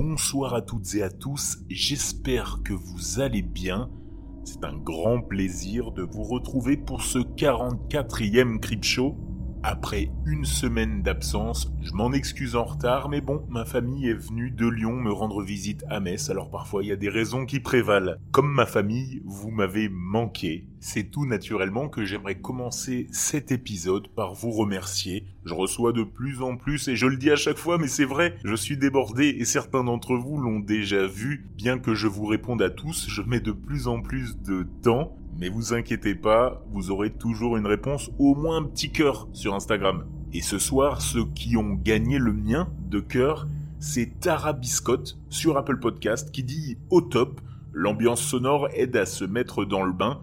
bonsoir à toutes et à tous, j'espère que vous allez bien. C'est un grand plaisir de vous retrouver pour ce 44e Crip Show. Après une semaine d'absence, je m'en excuse en retard, mais bon, ma famille est venue de Lyon me rendre visite à Metz, alors parfois il y a des raisons qui prévalent. Comme ma famille, vous m'avez manqué. C'est tout naturellement que j'aimerais commencer cet épisode par vous remercier. Je reçois de plus en plus, et je le dis à chaque fois, mais c'est vrai, je suis débordé, et certains d'entre vous l'ont déjà vu. Bien que je vous réponde à tous, je mets de plus en plus de temps, mais vous inquiétez pas, vous aurez toujours une réponse, au moins un petit cœur sur Instagram. Et ce soir, ceux qui ont gagné le mien de cœur, c'est Tara Biscotte sur Apple Podcast qui dit au top, l'ambiance sonore aide à se mettre dans le bain,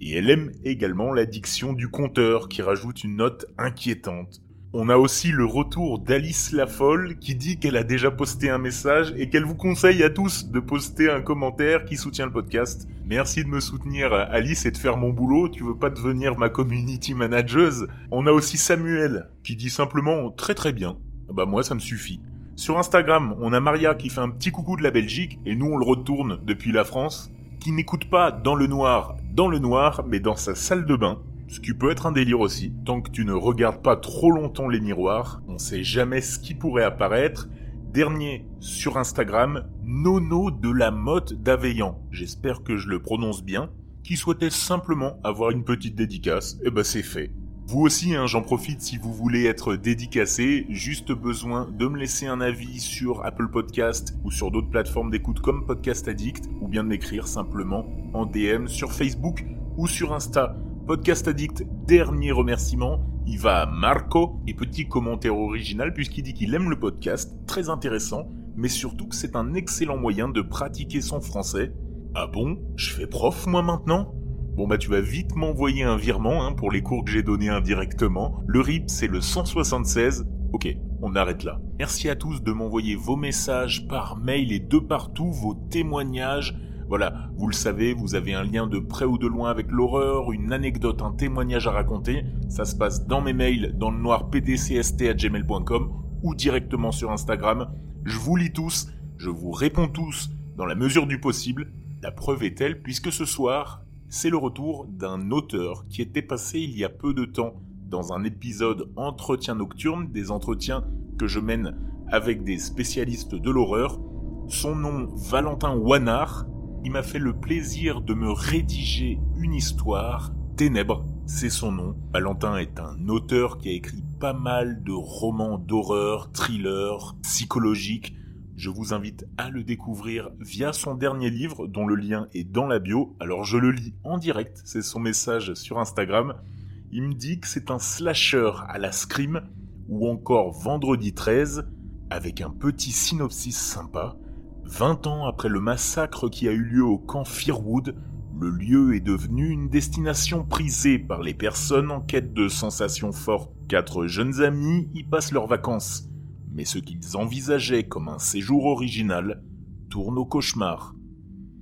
et elle aime également l'addiction du compteur qui rajoute une note inquiétante. On a aussi le retour d'Alice Lafolle qui dit qu'elle a déjà posté un message et qu'elle vous conseille à tous de poster un commentaire qui soutient le podcast. Merci de me soutenir Alice et de faire mon boulot, tu veux pas devenir ma community manager On a aussi Samuel qui dit simplement très très bien. Bah moi ça me suffit. Sur Instagram, on a Maria qui fait un petit coucou de la Belgique et nous on le retourne depuis la France, qui n'écoute pas dans le noir, dans le noir, mais dans sa salle de bain ce qui peut être un délire aussi. Tant que tu ne regardes pas trop longtemps les miroirs, on sait jamais ce qui pourrait apparaître. Dernier sur Instagram, Nono de la Motte d'Aveillant. J'espère que je le prononce bien. Qui souhaitait simplement avoir une petite dédicace, et eh ben c'est fait. Vous aussi, hein, j'en profite si vous voulez être dédicacé, juste besoin de me laisser un avis sur Apple Podcast ou sur d'autres plateformes d'écoute comme Podcast Addict, ou bien de m'écrire simplement en DM sur Facebook ou sur Insta. Podcast Addict, dernier remerciement, il va à Marco, et petit commentaire original puisqu'il dit qu'il aime le podcast, très intéressant, mais surtout que c'est un excellent moyen de pratiquer son français. Ah bon? Je fais prof moi maintenant? Bon bah tu vas vite m'envoyer un virement hein, pour les cours que j'ai donnés indirectement. Le RIP c'est le 176. Ok, on arrête là. Merci à tous de m'envoyer vos messages par mail et de partout, vos témoignages, voilà, vous le savez, vous avez un lien de près ou de loin avec l'horreur, une anecdote, un témoignage à raconter. Ça se passe dans mes mails, dans le noir pdcst.gmail.com ou directement sur Instagram. Je vous lis tous, je vous réponds tous dans la mesure du possible. La preuve est telle puisque ce soir, c'est le retour d'un auteur qui était passé il y a peu de temps dans un épisode Entretien nocturne, des entretiens que je mène avec des spécialistes de l'horreur. Son nom, Valentin Wanard, il m'a fait le plaisir de me rédiger une histoire. Ténèbres, c'est son nom. Valentin est un auteur qui a écrit pas mal de romans d'horreur, thrillers, psychologiques. Je vous invite à le découvrir via son dernier livre dont le lien est dans la bio. Alors je le lis en direct, c'est son message sur Instagram. Il me dit que c'est un slasher à la Scream ou encore Vendredi 13 avec un petit synopsis sympa. 20 ans après le massacre qui a eu lieu au camp Firwood, le lieu est devenu une destination prisée par les personnes en quête de sensations fortes. Quatre jeunes amis y passent leurs vacances, mais ce qu'ils envisageaient comme un séjour original tourne au cauchemar.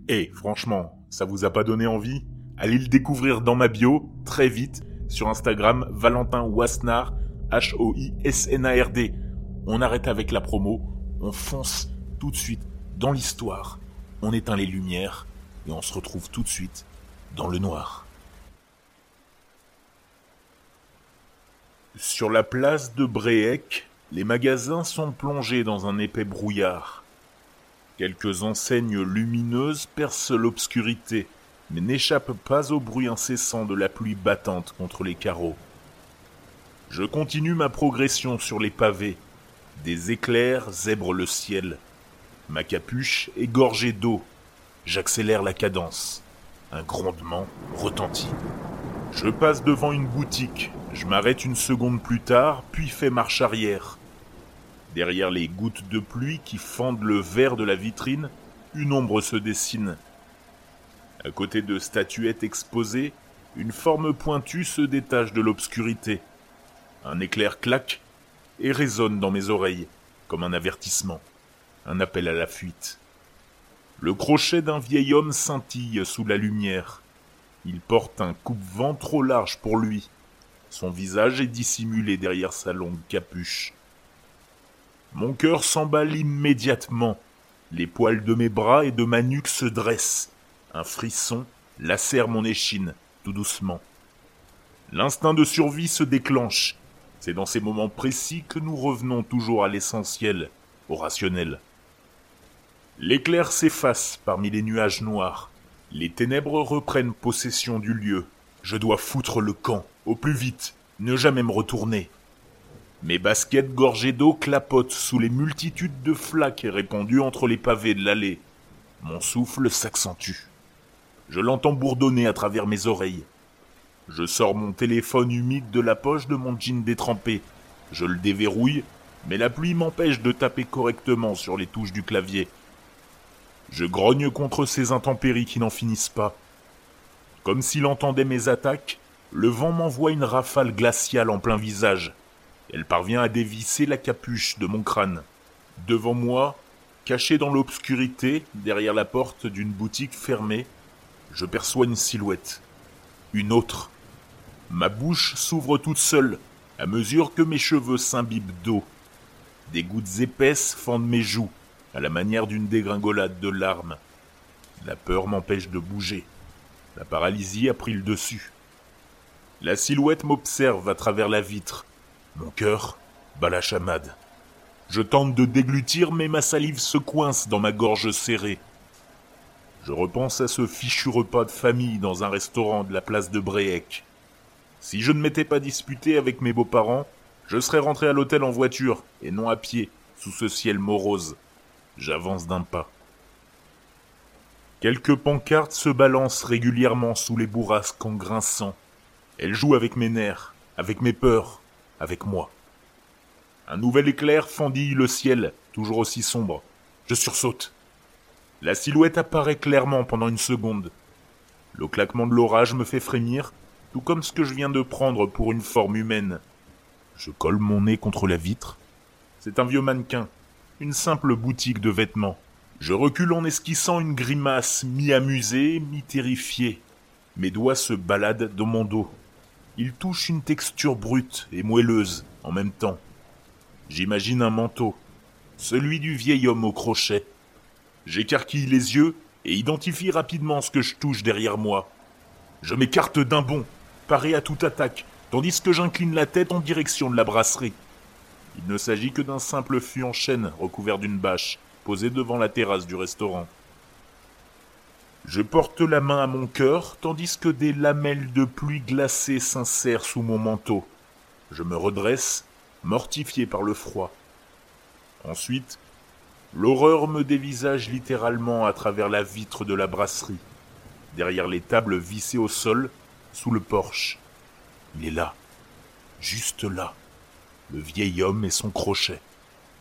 Et franchement, ça vous a pas donné envie? Allez le découvrir dans ma bio, très vite, sur Instagram, Valentin Wasnard, H-O-I-S-N-A-R-D. On arrête avec la promo, on fonce tout de suite dans l'histoire, on éteint les lumières et on se retrouve tout de suite dans le noir. Sur la place de Bréhec, les magasins sont plongés dans un épais brouillard. Quelques enseignes lumineuses percent l'obscurité, mais n'échappent pas au bruit incessant de la pluie battante contre les carreaux. Je continue ma progression sur les pavés. Des éclairs zèbrent le ciel. Ma capuche est gorgée d'eau. J'accélère la cadence. Un grondement retentit. Je passe devant une boutique. Je m'arrête une seconde plus tard, puis fais marche arrière. Derrière les gouttes de pluie qui fendent le verre de la vitrine, une ombre se dessine. À côté de statuettes exposées, une forme pointue se détache de l'obscurité. Un éclair claque et résonne dans mes oreilles comme un avertissement un appel à la fuite. Le crochet d'un vieil homme scintille sous la lumière. Il porte un coupe-vent trop large pour lui. Son visage est dissimulé derrière sa longue capuche. Mon cœur s'emballe immédiatement. Les poils de mes bras et de ma nuque se dressent. Un frisson lacère mon échine, tout doucement. L'instinct de survie se déclenche. C'est dans ces moments précis que nous revenons toujours à l'essentiel, au rationnel. L'éclair s'efface parmi les nuages noirs. Les ténèbres reprennent possession du lieu. Je dois foutre le camp, au plus vite, ne jamais me retourner. Mes baskets gorgées d'eau clapotent sous les multitudes de flaques répandues entre les pavés de l'allée. Mon souffle s'accentue. Je l'entends bourdonner à travers mes oreilles. Je sors mon téléphone humide de la poche de mon jean détrempé. Je le déverrouille, mais la pluie m'empêche de taper correctement sur les touches du clavier. Je grogne contre ces intempéries qui n'en finissent pas. Comme s'il entendait mes attaques, le vent m'envoie une rafale glaciale en plein visage. Elle parvient à dévisser la capuche de mon crâne. Devant moi, caché dans l'obscurité, derrière la porte d'une boutique fermée, je perçois une silhouette. Une autre. Ma bouche s'ouvre toute seule à mesure que mes cheveux s'imbibent d'eau. Des gouttes épaisses fendent mes joues à la manière d'une dégringolade de larmes. La peur m'empêche de bouger. La paralysie a pris le dessus. La silhouette m'observe à travers la vitre. Mon cœur bat la chamade. Je tente de déglutir, mais ma salive se coince dans ma gorge serrée. Je repense à ce fichu repas de famille dans un restaurant de la place de Bréhec. Si je ne m'étais pas disputé avec mes beaux-parents, je serais rentré à l'hôtel en voiture et non à pied, sous ce ciel morose. J'avance d'un pas. Quelques pancartes se balancent régulièrement sous les bourrasques en grinçant. Elles jouent avec mes nerfs, avec mes peurs, avec moi. Un nouvel éclair fendille le ciel, toujours aussi sombre. Je sursaute. La silhouette apparaît clairement pendant une seconde. Le claquement de l'orage me fait frémir tout comme ce que je viens de prendre pour une forme humaine. Je colle mon nez contre la vitre. C'est un vieux mannequin, une simple boutique de vêtements. Je recule en esquissant une grimace mi-amusée, mi-terrifiée. Mes doigts se baladent dans mon dos. Ils touchent une texture brute et moelleuse en même temps. J'imagine un manteau, celui du vieil homme au crochet. J'écarquille les yeux et identifie rapidement ce que je touche derrière moi. Je m'écarte d'un bond paré à toute attaque, tandis que j'incline la tête en direction de la brasserie. Il ne s'agit que d'un simple fût en chêne recouvert d'une bâche, posé devant la terrasse du restaurant. Je porte la main à mon cœur, tandis que des lamelles de pluie glacée s'insèrent sous mon manteau. Je me redresse, mortifié par le froid. Ensuite, l'horreur me dévisage littéralement à travers la vitre de la brasserie. Derrière les tables vissées au sol, sous le porche. Il est là, juste là, le vieil homme et son crochet.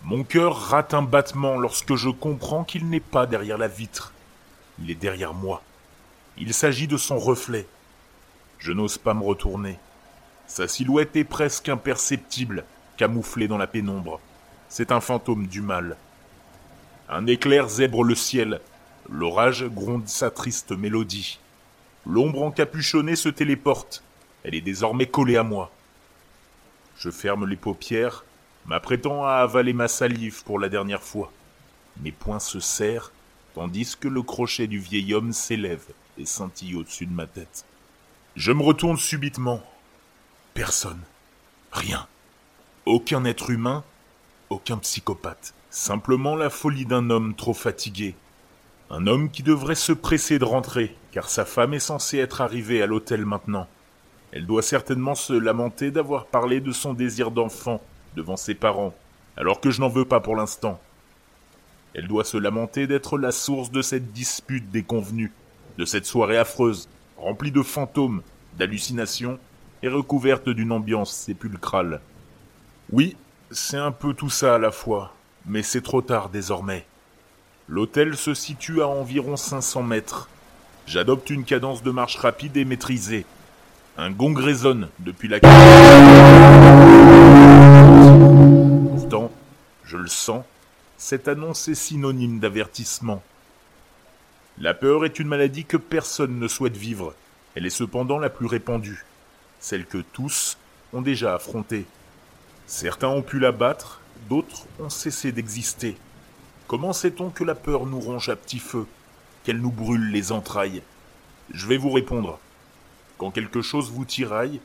Mon cœur rate un battement lorsque je comprends qu'il n'est pas derrière la vitre. Il est derrière moi. Il s'agit de son reflet. Je n'ose pas me retourner. Sa silhouette est presque imperceptible, camouflée dans la pénombre. C'est un fantôme du mal. Un éclair zèbre le ciel. L'orage gronde sa triste mélodie. L'ombre encapuchonnée se téléporte. Elle est désormais collée à moi. Je ferme les paupières, m'apprêtant à avaler ma salive pour la dernière fois. Mes poings se serrent, tandis que le crochet du vieil homme s'élève et scintille au-dessus de ma tête. Je me retourne subitement. Personne. Rien. Aucun être humain, aucun psychopathe. Simplement la folie d'un homme trop fatigué, un homme qui devrait se presser de rentrer, car sa femme est censée être arrivée à l'hôtel maintenant. Elle doit certainement se lamenter d'avoir parlé de son désir d'enfant devant ses parents, alors que je n'en veux pas pour l'instant. Elle doit se lamenter d'être la source de cette dispute déconvenue, de cette soirée affreuse, remplie de fantômes, d'hallucinations et recouverte d'une ambiance sépulcrale. Oui, c'est un peu tout ça à la fois, mais c'est trop tard désormais. L'hôtel se situe à environ 500 mètres. J'adopte une cadence de marche rapide et maîtrisée. Un gong résonne depuis la Pourtant, je le sens, cette annonce est synonyme d'avertissement. La peur est une maladie que personne ne souhaite vivre. Elle est cependant la plus répandue, celle que tous ont déjà affrontée. Certains ont pu la battre, d'autres ont cessé d'exister. Comment sait-on que la peur nous ronge à petit feu, qu'elle nous brûle les entrailles? Je vais vous répondre. Quand quelque chose vous tiraille,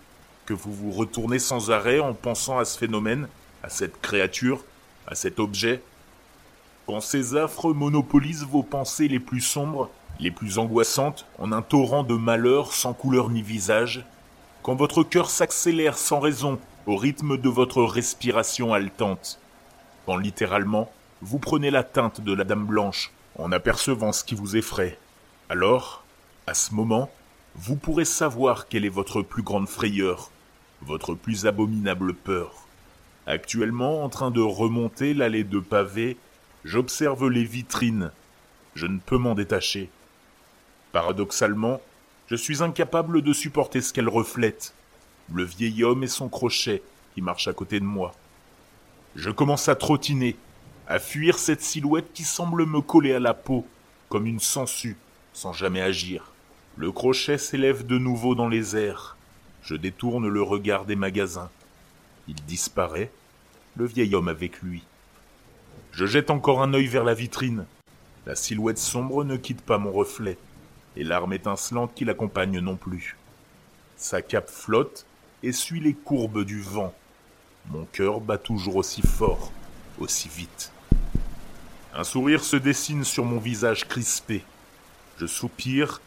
que vous vous retournez sans arrêt en pensant à ce phénomène, à cette créature, à cet objet, quand ces affres monopolisent vos pensées les plus sombres, les plus angoissantes, en un torrent de malheur sans couleur ni visage, quand votre cœur s'accélère sans raison au rythme de votre respiration haletante, quand littéralement vous prenez la teinte de la Dame Blanche en apercevant ce qui vous effraie, alors, à ce moment, vous pourrez savoir quelle est votre plus grande frayeur, votre plus abominable peur. Actuellement, en train de remonter l'allée de pavés, j'observe les vitrines. Je ne peux m'en détacher. Paradoxalement, je suis incapable de supporter ce qu'elles reflètent. Le vieil homme et son crochet qui marche à côté de moi. Je commence à trottiner, à fuir cette silhouette qui semble me coller à la peau, comme une sangsue, sans jamais agir. Le crochet s'élève de nouveau dans les airs. Je détourne le regard des magasins. Il disparaît, le vieil homme avec lui. Je jette encore un œil vers la vitrine. La silhouette sombre ne quitte pas mon reflet, et l'arme étincelante qui l'accompagne non plus. Sa cape flotte et suit les courbes du vent. Mon cœur bat toujours aussi fort, aussi vite. Un sourire se dessine sur mon visage crispé. Je soupire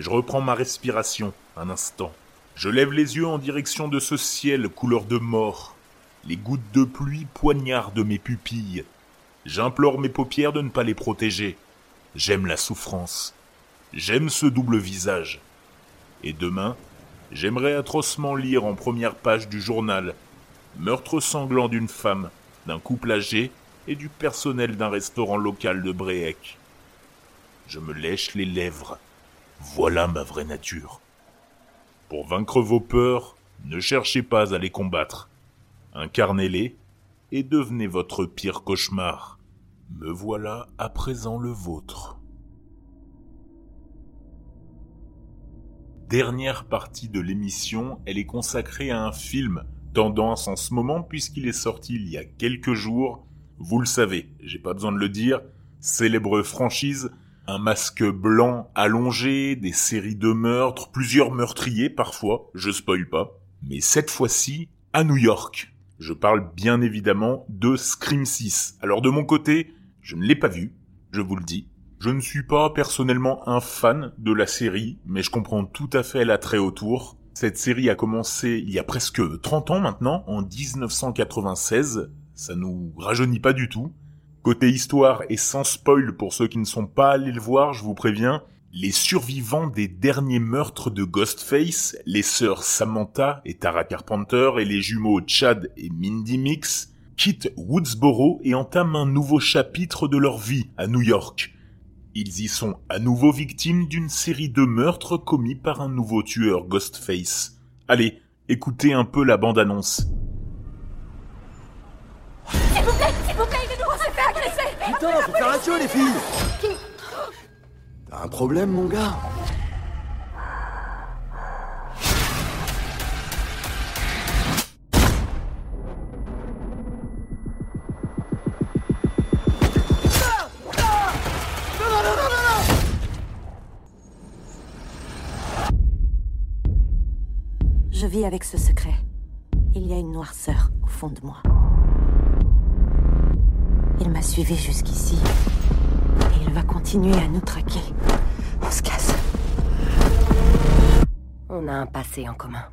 je reprends ma respiration un instant. Je lève les yeux en direction de ce ciel couleur de mort. Les gouttes de pluie poignardent mes pupilles. J'implore mes paupières de ne pas les protéger. J'aime la souffrance. J'aime ce double visage. Et demain, j'aimerais atrocement lire en première page du journal Meurtre sanglant d'une femme, d'un couple âgé et du personnel d'un restaurant local de Bréhec. Je me lèche les lèvres. Voilà ma vraie nature. Pour vaincre vos peurs, ne cherchez pas à les combattre. Incarnez-les et devenez votre pire cauchemar. Me voilà à présent le vôtre. Dernière partie de l'émission, elle est consacrée à un film tendance en ce moment puisqu'il est sorti il y a quelques jours. Vous le savez, j'ai pas besoin de le dire, célèbre franchise un masque blanc allongé, des séries de meurtres, plusieurs meurtriers parfois, je spoil pas, mais cette fois-ci à New York. Je parle bien évidemment de Scream 6. Alors de mon côté, je ne l'ai pas vu, je vous le dis. Je ne suis pas personnellement un fan de la série, mais je comprends tout à fait l'attrait autour. Cette série a commencé il y a presque 30 ans maintenant, en 1996. Ça nous rajeunit pas du tout. Côté histoire et sans spoil pour ceux qui ne sont pas allés le voir, je vous préviens, les survivants des derniers meurtres de Ghostface, les sœurs Samantha et Tara Carpenter et les jumeaux Chad et Mindy Mix, quittent Woodsboro et entament un nouveau chapitre de leur vie à New York. Ils y sont à nouveau victimes d'une série de meurtres commis par un nouveau tueur Ghostface. Allez, écoutez un peu la bande-annonce s'il vous plaît, aidez-nous, on s'est fait agresser Les filles T'as un problème, mon gars Je vis avec ce secret. Il y a une noirceur au fond de moi. Il m'a suivi jusqu'ici. Et il va continuer à nous traquer. On se casse. On a un passé en commun.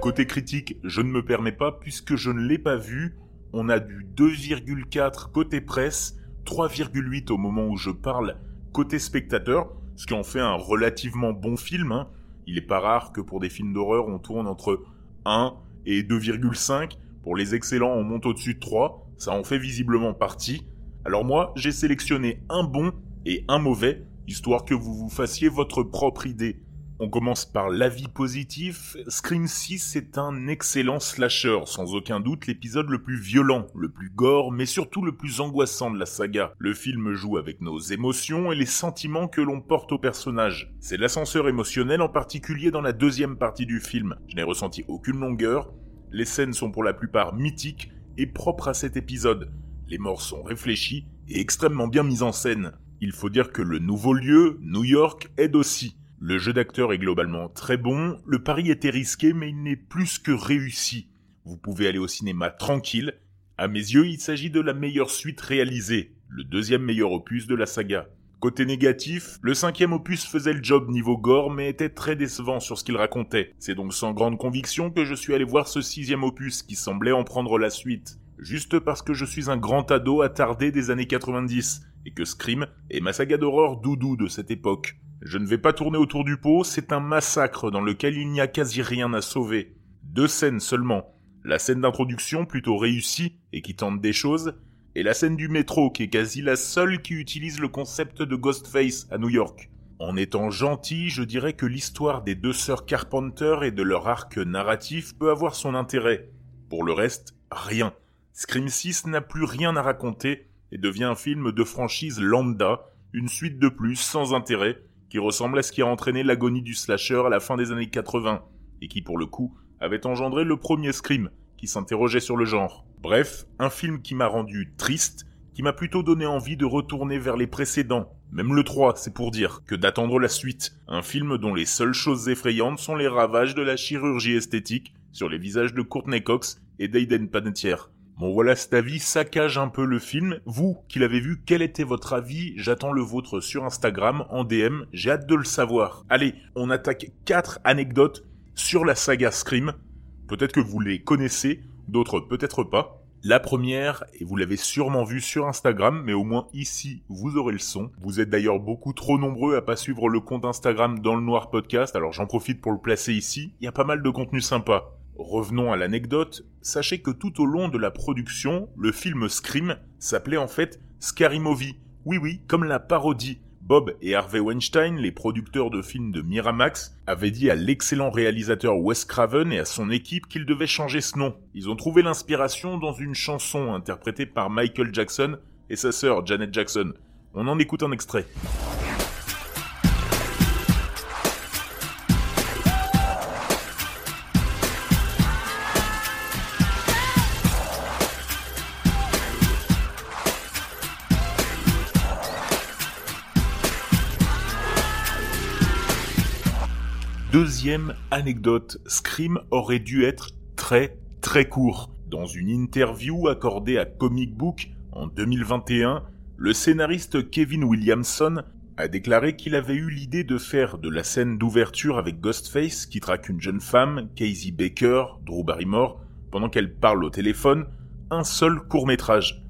Côté critique, je ne me permets pas puisque je ne l'ai pas vu. On a du 2,4 côté presse, 3,8 au moment où je parle côté spectateur, ce qui en fait un relativement bon film. hein. Il est pas rare que pour des films d'horreur on tourne entre 1 et 2,5. Pour les excellents on monte au-dessus de 3. Ça en fait visiblement partie. Alors moi j'ai sélectionné un bon et un mauvais, histoire que vous vous fassiez votre propre idée. On commence par l'avis positif. Scream 6 est un excellent slasher, sans aucun doute l'épisode le plus violent, le plus gore, mais surtout le plus angoissant de la saga. Le film joue avec nos émotions et les sentiments que l'on porte au personnage. C'est l'ascenseur émotionnel en particulier dans la deuxième partie du film. Je n'ai ressenti aucune longueur. Les scènes sont pour la plupart mythiques et propres à cet épisode. Les morts sont réfléchis et extrêmement bien mises en scène. Il faut dire que le nouveau lieu, New York, aide aussi. Le jeu d'acteur est globalement très bon, le pari était risqué mais il n'est plus que réussi. Vous pouvez aller au cinéma tranquille. À mes yeux, il s'agit de la meilleure suite réalisée, le deuxième meilleur opus de la saga. Côté négatif, le cinquième opus faisait le job niveau gore mais était très décevant sur ce qu'il racontait. C'est donc sans grande conviction que je suis allé voir ce sixième opus qui semblait en prendre la suite. Juste parce que je suis un grand ado attardé des années 90 et que Scream est ma saga d'horreur doudou de cette époque. Je ne vais pas tourner autour du pot, c'est un massacre dans lequel il n'y a quasi rien à sauver. Deux scènes seulement. La scène d'introduction plutôt réussie et qui tente des choses, et la scène du métro qui est quasi la seule qui utilise le concept de Ghostface à New York. En étant gentil, je dirais que l'histoire des deux sœurs Carpenter et de leur arc narratif peut avoir son intérêt. Pour le reste, rien. Scream 6 n'a plus rien à raconter et devient un film de franchise lambda, une suite de plus sans intérêt, qui ressemble à ce qui a entraîné l'agonie du slasher à la fin des années 80, et qui pour le coup avait engendré le premier Scream, qui s'interrogeait sur le genre. Bref, un film qui m'a rendu triste, qui m'a plutôt donné envie de retourner vers les précédents, même le 3, c'est pour dire, que d'attendre la suite. Un film dont les seules choses effrayantes sont les ravages de la chirurgie esthétique sur les visages de Courtney Cox et d'Aiden Panettiere. Bon voilà, cet avis saccage un peu le film. Vous, qui l'avez vu, quel était votre avis? J'attends le vôtre sur Instagram, en DM, j'ai hâte de le savoir. Allez, on attaque 4 anecdotes sur la saga Scream. Peut-être que vous les connaissez, d'autres peut-être pas. La première, et vous l'avez sûrement vu sur Instagram, mais au moins ici, vous aurez le son. Vous êtes d'ailleurs beaucoup trop nombreux à pas suivre le compte Instagram dans le Noir Podcast, alors j'en profite pour le placer ici. Il y a pas mal de contenu sympa. Revenons à l'anecdote, sachez que tout au long de la production, le film Scream s'appelait en fait Scary Movie. Oui oui, comme la parodie Bob et Harvey Weinstein, les producteurs de films de Miramax, avaient dit à l'excellent réalisateur Wes Craven et à son équipe qu'ils devaient changer ce nom. Ils ont trouvé l'inspiration dans une chanson interprétée par Michael Jackson et sa sœur Janet Jackson. On en écoute un extrait. Deuxième anecdote, Scream aurait dû être très très court. Dans une interview accordée à Comic Book en 2021, le scénariste Kevin Williamson a déclaré qu'il avait eu l'idée de faire de la scène d'ouverture avec Ghostface qui traque une jeune femme, Casey Baker, Drew Barrymore, pendant qu'elle parle au téléphone, un seul court métrage.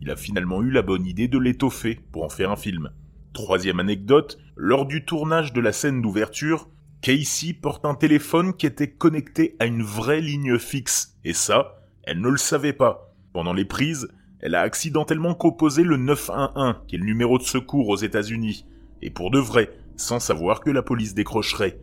Il a finalement eu la bonne idée de l'étoffer pour en faire un film. Troisième anecdote, lors du tournage de la scène d'ouverture, Casey porte un téléphone qui était connecté à une vraie ligne fixe, et ça, elle ne le savait pas. Pendant les prises, elle a accidentellement composé le 911, qui est le numéro de secours aux États-Unis, et pour de vrai, sans savoir que la police décrocherait.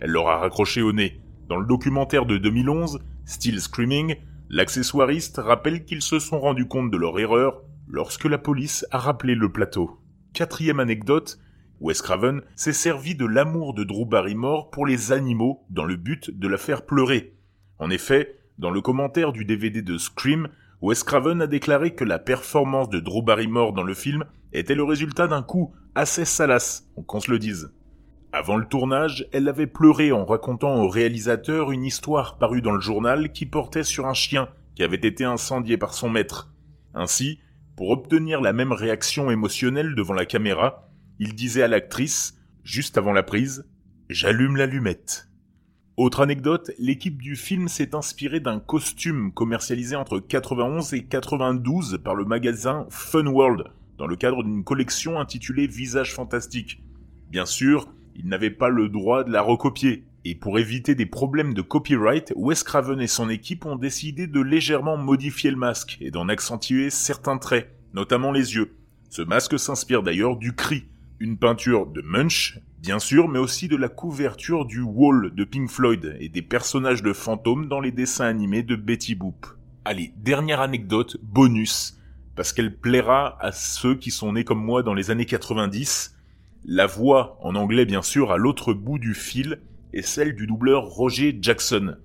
Elle leur a raccroché au nez. Dans le documentaire de 2011, Still Screaming, l'accessoiriste rappelle qu'ils se sont rendus compte de leur erreur lorsque la police a rappelé le plateau. Quatrième anecdote, Wes Craven s'est servi de l'amour de Drew Barrymore pour les animaux dans le but de la faire pleurer. En effet, dans le commentaire du DVD de Scream, Wes Craven a déclaré que la performance de Drew Barrymore dans le film était le résultat d'un coup assez salace, qu'on se le dise. Avant le tournage, elle avait pleuré en racontant au réalisateur une histoire parue dans le journal qui portait sur un chien qui avait été incendié par son maître. Ainsi, pour obtenir la même réaction émotionnelle devant la caméra, il disait à l'actrice, juste avant la prise, J'allume l'allumette. Autre anecdote, l'équipe du film s'est inspirée d'un costume commercialisé entre 91 et 92 par le magasin Fun World, dans le cadre d'une collection intitulée Visage fantastique. Bien sûr, ils n'avaient pas le droit de la recopier, et pour éviter des problèmes de copyright, Wes Craven et son équipe ont décidé de légèrement modifier le masque et d'en accentuer certains traits, notamment les yeux. Ce masque s'inspire d'ailleurs du cri, une peinture de Munch, bien sûr, mais aussi de la couverture du Wall de Pink Floyd et des personnages de fantômes dans les dessins animés de Betty Boop. Allez, dernière anecdote, bonus, parce qu'elle plaira à ceux qui sont nés comme moi dans les années 90. La voix, en anglais bien sûr, à l'autre bout du fil, est celle du doubleur Roger Jackson.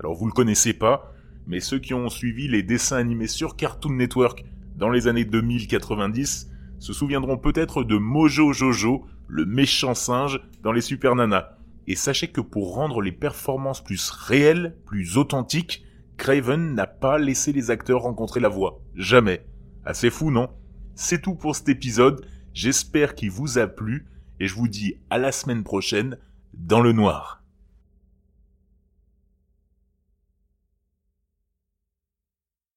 Alors vous le connaissez pas, mais ceux qui ont suivi les dessins animés sur Cartoon Network dans les années 2090 se souviendront peut-être de Mojo Jojo, le méchant singe dans les Super Nana. Et sachez que pour rendre les performances plus réelles, plus authentiques, Craven n'a pas laissé les acteurs rencontrer la voix. Jamais. Assez fou, non? C'est tout pour cet épisode. J'espère qu'il vous a plu et je vous dis à la semaine prochaine dans le noir.